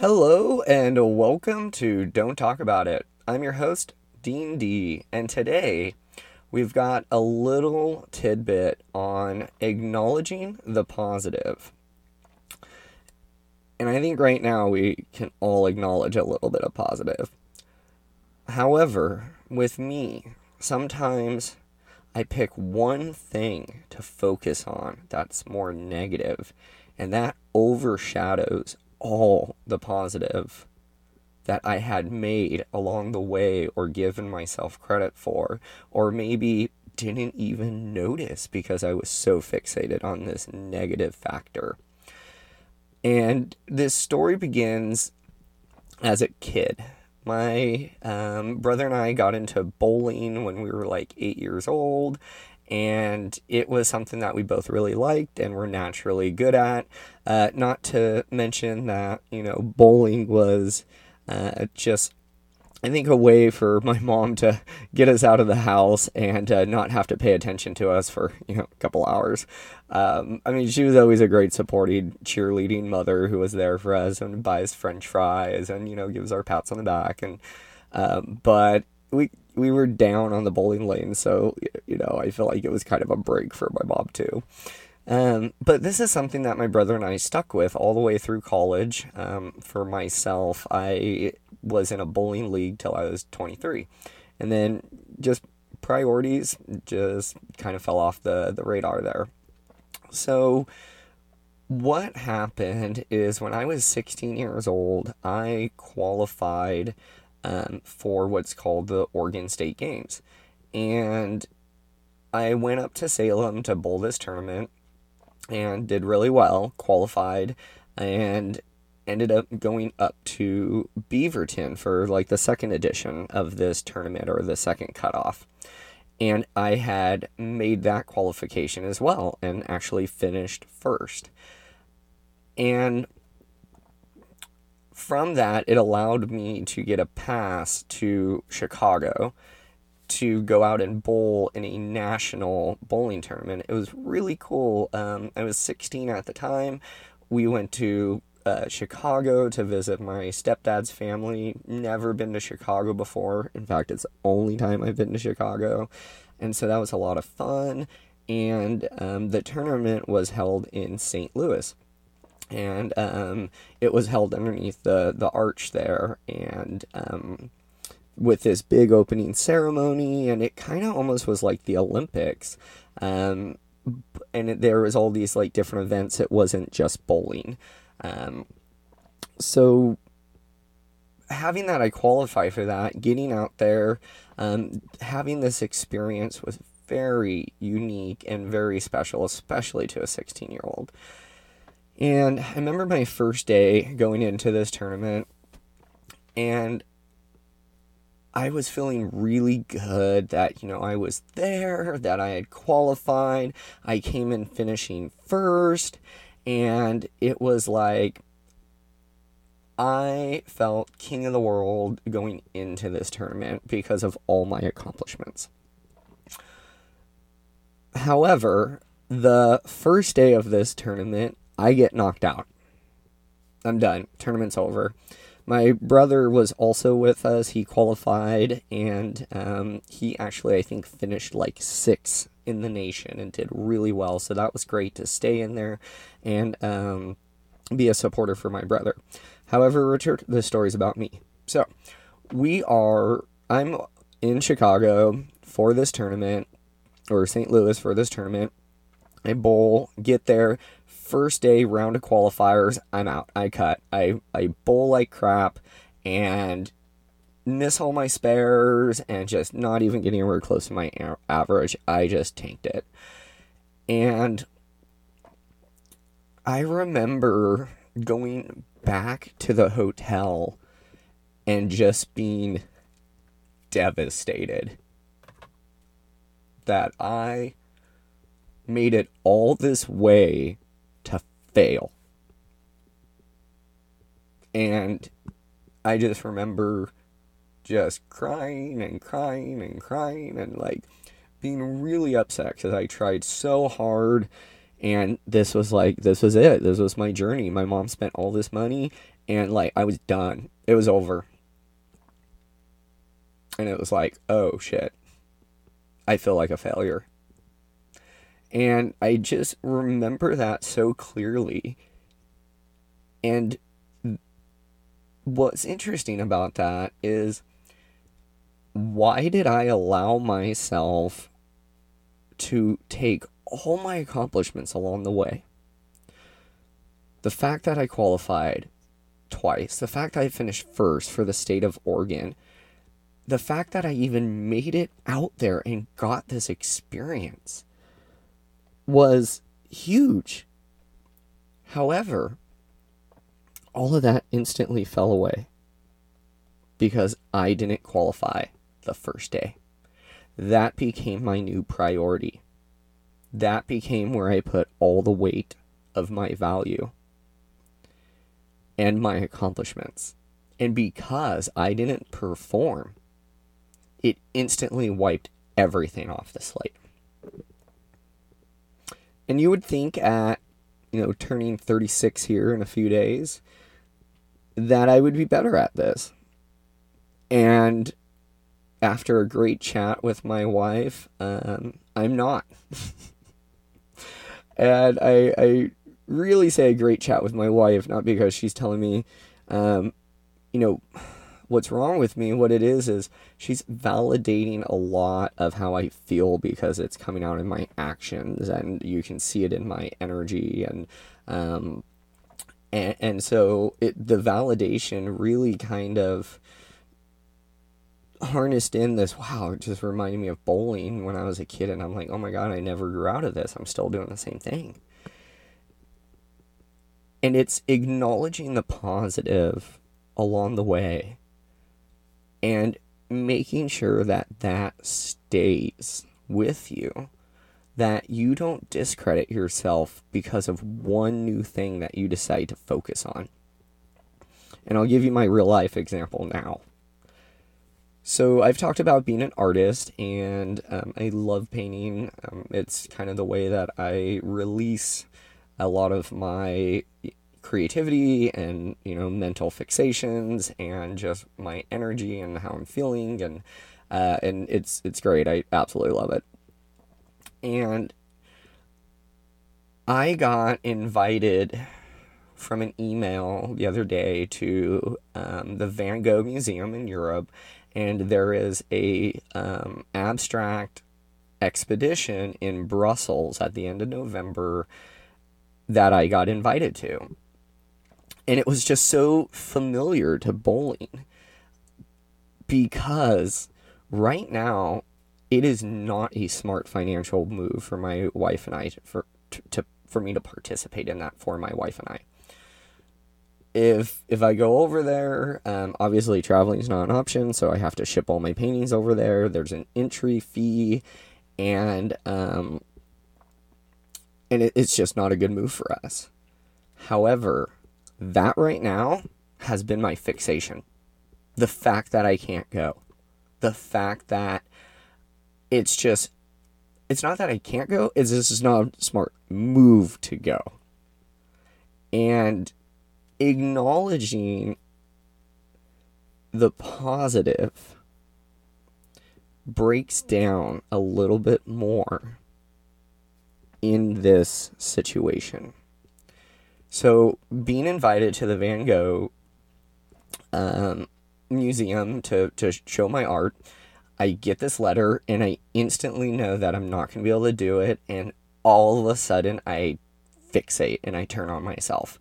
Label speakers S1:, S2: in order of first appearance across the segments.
S1: Hello and welcome to Don't Talk About It. I'm your host, Dean D, and today we've got a little tidbit on acknowledging the positive. And I think right now we can all acknowledge a little bit of positive. However, with me, sometimes I pick one thing to focus on that's more negative, and that overshadows all the positive that I had made along the way or given myself credit for, or maybe didn't even notice because I was so fixated on this negative factor. And this story begins as a kid. My um, brother and I got into bowling when we were like eight years old, and it was something that we both really liked and were naturally good at. Uh, not to mention that, you know, bowling was uh, just I think a way for my mom to get us out of the house and uh, not have to pay attention to us for you know a couple hours. Um, I mean, she was always a great supporting, cheerleading mother who was there for us and buys French fries and you know gives our pats on the back and. Um, but we we were down on the bowling lane, so you know I feel like it was kind of a break for my mom too. Um, but this is something that my brother and I stuck with all the way through college. Um, for myself, I was in a bowling league till I was 23. And then just priorities just kind of fell off the, the radar there. So, what happened is when I was 16 years old, I qualified um, for what's called the Oregon State Games. And I went up to Salem to bowl this tournament and did really well, qualified, and ended up going up to Beaverton for like the second edition of this tournament or the second cutoff. And I had made that qualification as well and actually finished first. And from that, it allowed me to get a pass to Chicago to go out and bowl in a national bowling tournament. It was really cool. Um, I was 16 at the time. We went to uh, Chicago to visit my stepdad's family. Never been to Chicago before. In fact, it's the only time I've been to Chicago. And so that was a lot of fun. And um, the tournament was held in St. Louis. And um, it was held underneath the, the arch there. And um, with this big opening ceremony. And it kind of almost was like the Olympics. Um, and it, there was all these like different events. It wasn't just bowling. Um, so having that, I qualify for that. Getting out there, um, having this experience was very unique and very special, especially to a 16 year old. And I remember my first day going into this tournament, and I was feeling really good that, you know, I was there, that I had qualified. I came in finishing first, and it was like I felt king of the world going into this tournament because of all my accomplishments. However, the first day of this tournament, I get knocked out. I'm done. Tournament's over. My brother was also with us. He qualified, and um, he actually, I think, finished like sixth in the nation and did really well. So that was great to stay in there and um, be a supporter for my brother. However, Richard, the story's about me. So we are, I'm in Chicago for this tournament, or St. Louis for this tournament. I bowl, get there, first day round of qualifiers, I'm out. I cut. I, I bowl like crap and miss all my spares and just not even getting anywhere close to my average. I just tanked it. And I remember going back to the hotel and just being devastated that I made it all this way fail. And I just remember just crying and crying and crying and like being really upset because I tried so hard And this was like, this was it. This was my journey. My mom spent all this money, and like, I was done. It was over. And it was like, oh shit. I feel like a failure. And I just remember that so clearly. And what's interesting about that is why did I allow myself to take all my accomplishments along the way? The fact that I qualified twice, the fact I finished first for the state of Oregon, the fact that I even made it out there and got this experience was huge. However, all of that instantly fell away because I didn't qualify the first day. That became my new priority. That became where I put all the weight of my value and my accomplishments. And because I didn't perform, it instantly wiped everything off the slate. And you would think at, you know, turning 36 here in a few days that I would be better at this. And after a great chat with my wife, um, I'm not. and I, I really say a great chat with my wife, not because she's telling me, um, you know, what's wrong with me. What it is is she's validating a lot of how I feel because it's coming out in my actions, and you can see it in my energy and um, and, and so it the validation really kind of harnessed in this wow it just reminded me of bowling when i was a kid and i'm like oh my god i never grew out of this i'm still doing the same thing and it's acknowledging the positive along the way and making sure that that stays with you that you don't discredit yourself because of one new thing that you decide to focus on. And I'll give you my real life example now. So, I've talked about being an artist, and um, I love painting. Um, it's kind of the way that I release a lot of my creativity and you know mental fixations and just my energy and how I'm feeling and uh, and it's it's great. I absolutely love it. And I got invited from an email the other day to um, the Van Gogh Museum in Europe, and there is a um, abstract expedition in Brussels at the end of November that I got invited to and it was just so familiar to bowling because right now it is not a smart financial move for my wife and I to, for to, for me to participate in that for my wife and I. If if I go over there, um, obviously traveling is not an option, so I have to ship all my paintings over there. There's an entry fee, and um, and it, it's just not a good move for us. However, that right now has been my fixation. The fact that I can't go. The fact that it's just it's not that I can't go, it's this is not a smart move to go. And acknowledging the positive breaks down a little bit more in this situation. So being invited to the Van Gogh um, museum to, to show my art, I get this letter and I instantly know that I'm not going to be able to do it. And all of a sudden I fixate and I turn on myself.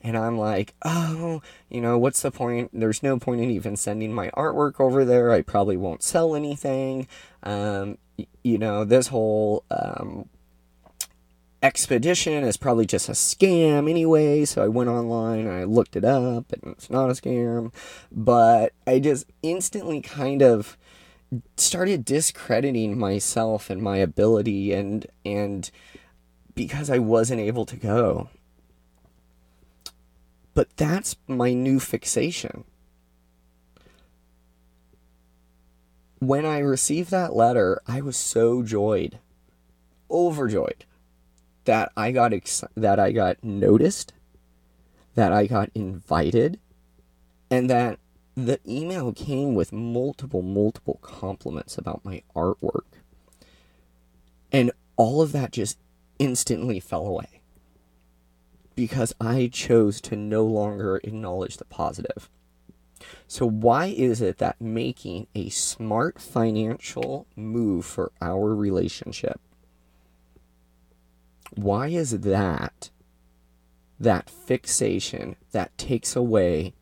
S1: And I'm like, oh, you know, what's the point? There's no point in even sending my artwork over there. I probably won't sell anything. Um, you know, this whole um, expedition is probably just a scam anyway. So I went online and I looked it up and it's not a scam. But I just instantly kind of started discrediting myself and my ability and and because I wasn't able to go. But that's my new fixation. When I received that letter, I was so joyed, overjoyed that I got ex- that I got noticed, that I got invited, and that the email came with multiple multiple compliments about my artwork. And all of that just instantly fell away because I chose to no longer acknowledge the positive. So, why is it that making a smart financial move for our relationship, why is that that fixation that takes away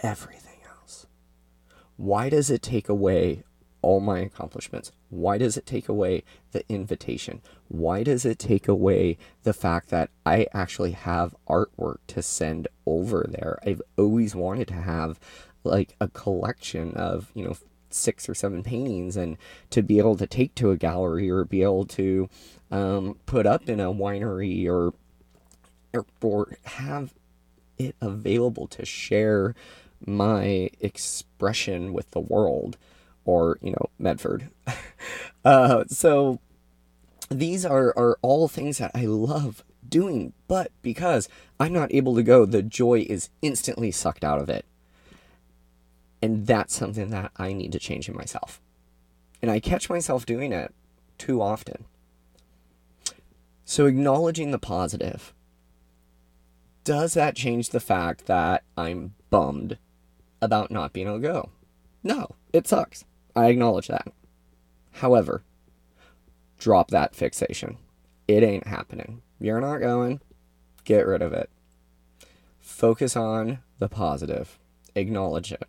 S1: everything else? Why does it take away all my accomplishments? Why does it take away the invitation? Why does it take away the fact that I actually have artwork to send over there? I've always wanted to have like a collection of, you know, six or seven paintings and to be able to take to a gallery or be able to um, put up in a winery or, or, or have it available to share my expression with the world or you know Medford. uh, so these are are all things that I love doing, but because I'm not able to go, the joy is instantly sucked out of it. And that's something that I need to change in myself. And I catch myself doing it too often. So acknowledging the positive. Does that change the fact that I'm bummed about not being able to go? No, it sucks. I acknowledge that. However, drop that fixation. It ain't happening. You're not going. Get rid of it. Focus on the positive. Acknowledge it.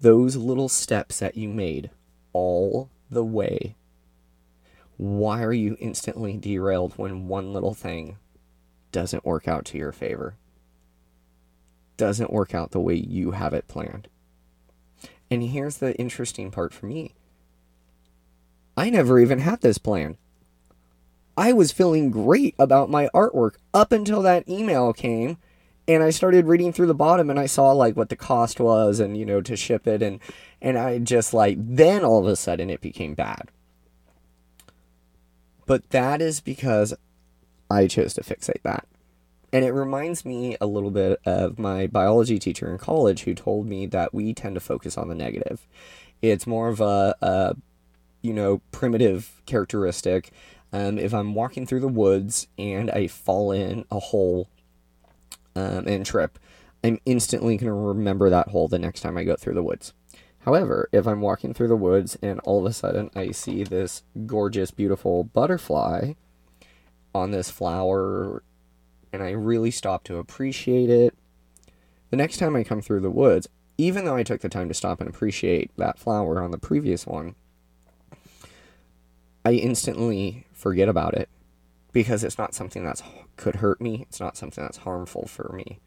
S1: Those little steps that you made all the way. Why are you instantly derailed when one little thing doesn't work out to your favor? Doesn't work out the way you have it planned? And here's the interesting part for me I never even had this plan. I was feeling great about my artwork up until that email came and I started reading through the bottom and I saw like what the cost was and you know to ship it and and I just like then all of a sudden it became bad. But that is because I chose to fixate that. And it reminds me a little bit of my biology teacher in college who told me that we tend to focus on the negative. It's more of a, a you know, primitive characteristic. Um, if I'm walking through the woods and I fall in a hole um, and trip, I'm instantly going to remember that hole the next time I go through the woods. However, if I'm walking through the woods and all of a sudden I see this gorgeous, beautiful butterfly on this flower and I really stop to appreciate it. The next time I come through the woods, even though I took the time to stop and appreciate that flower on the previous one, I instantly forget about it because it's not something that could hurt me. It's not something that's harmful for me.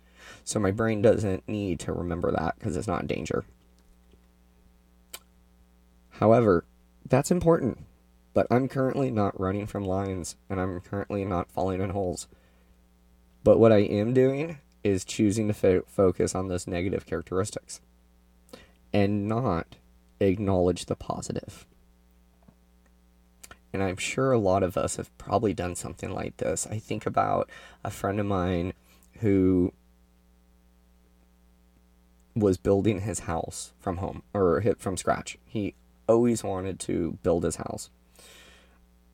S1: So my brain doesn't need to remember that because it's not in danger. However, that's important. But I'm currently not running from lines and I'm currently not falling in holes. But what I am doing is choosing to fo- focus on those negative characteristics and not acknowledge the positive. And I'm sure a lot of us have probably done something like this. I think about a friend of mine who was building his house from home or hit from scratch. He always wanted to build his house.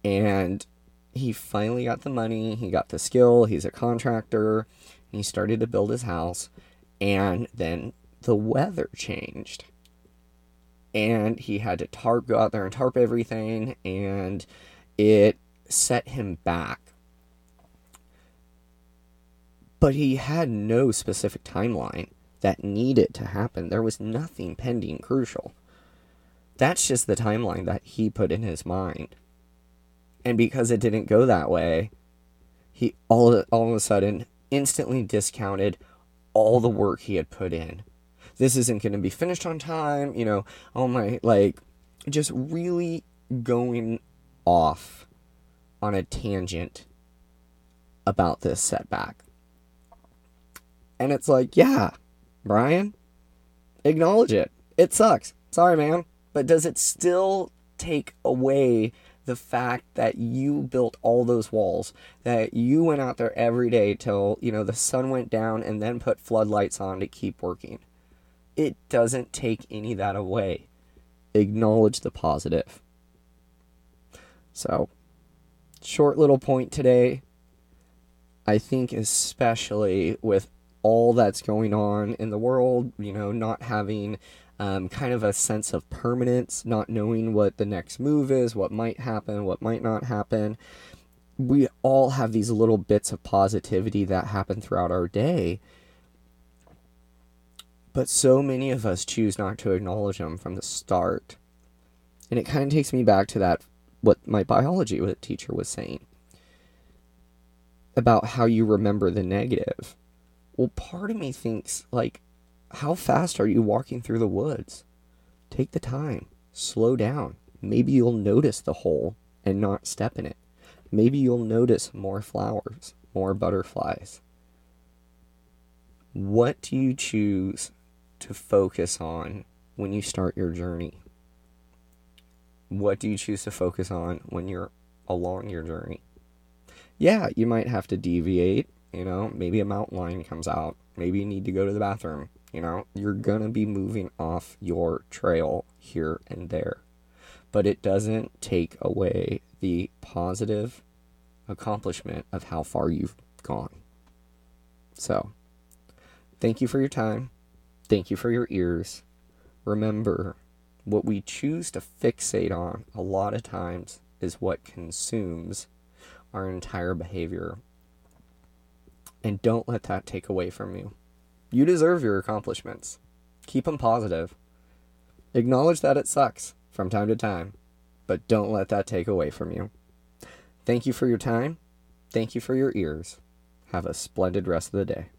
S1: And he finally got the money, he got the skill, he's a contractor, he started to build his house, and then the weather changed. And he had to tarp go out there and tarp everything, and it set him back. But he had no specific timeline that needed to happen. There was nothing pending crucial. That's just the timeline that he put in his mind. And because it didn't go that way, he all all of a sudden instantly discounted all the work he had put in. This isn't going to be finished on time, you know. Oh my, like just really going off on a tangent about this setback. And it's like, yeah, Brian, acknowledge it. It sucks. Sorry, man. But does it still take away the fact that you built all those walls, that you went out there every day till, you know, the sun went down and then put floodlights on to keep working. It doesn't take any of that away. Acknowledge the positive. So, short little point today. I think, especially with all that's going on in the world, you know, not having um, kind of a sense of permanence, not knowing what the next move is, what might happen, what might not happen. We all have these little bits of positivity that happen throughout our day. But so many of us choose not to acknowledge them from the start. And it kind of takes me back to that, what my biology teacher was saying about how you remember the negative. Well, part of me thinks, like, how fast are you walking through the woods? Take the time, slow down. Maybe you'll notice the hole and not step in it. Maybe you'll notice more flowers, more butterflies. What do you choose to focus on when you start your journey? What do you choose to focus on when you're along your journey? Yeah, you might have to deviate, you know, maybe a mountain lion comes out. Maybe you need to go to the bathroom. You know, you're going to be moving off your trail here and there. But it doesn't take away the positive accomplishment of how far you've gone. So, thank you for your time. Thank you for your ears. Remember, what we choose to fixate on a lot of times is what consumes our entire behavior. And don't let that take away from you. You deserve your accomplishments. Keep them positive. Acknowledge that it sucks from time to time, but don't let that take away from you. Thank you for your time. Thank you for your ears. Have a splendid rest of the day.